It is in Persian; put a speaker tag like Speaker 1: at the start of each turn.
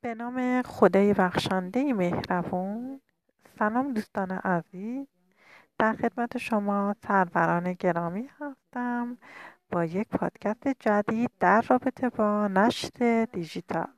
Speaker 1: به نام خدای بخشنده مهربون سلام دوستان عزیز. در خدمت شما سروران گرامی هستم. با یک پادکست جدید در رابطه با نشر دیجیتال.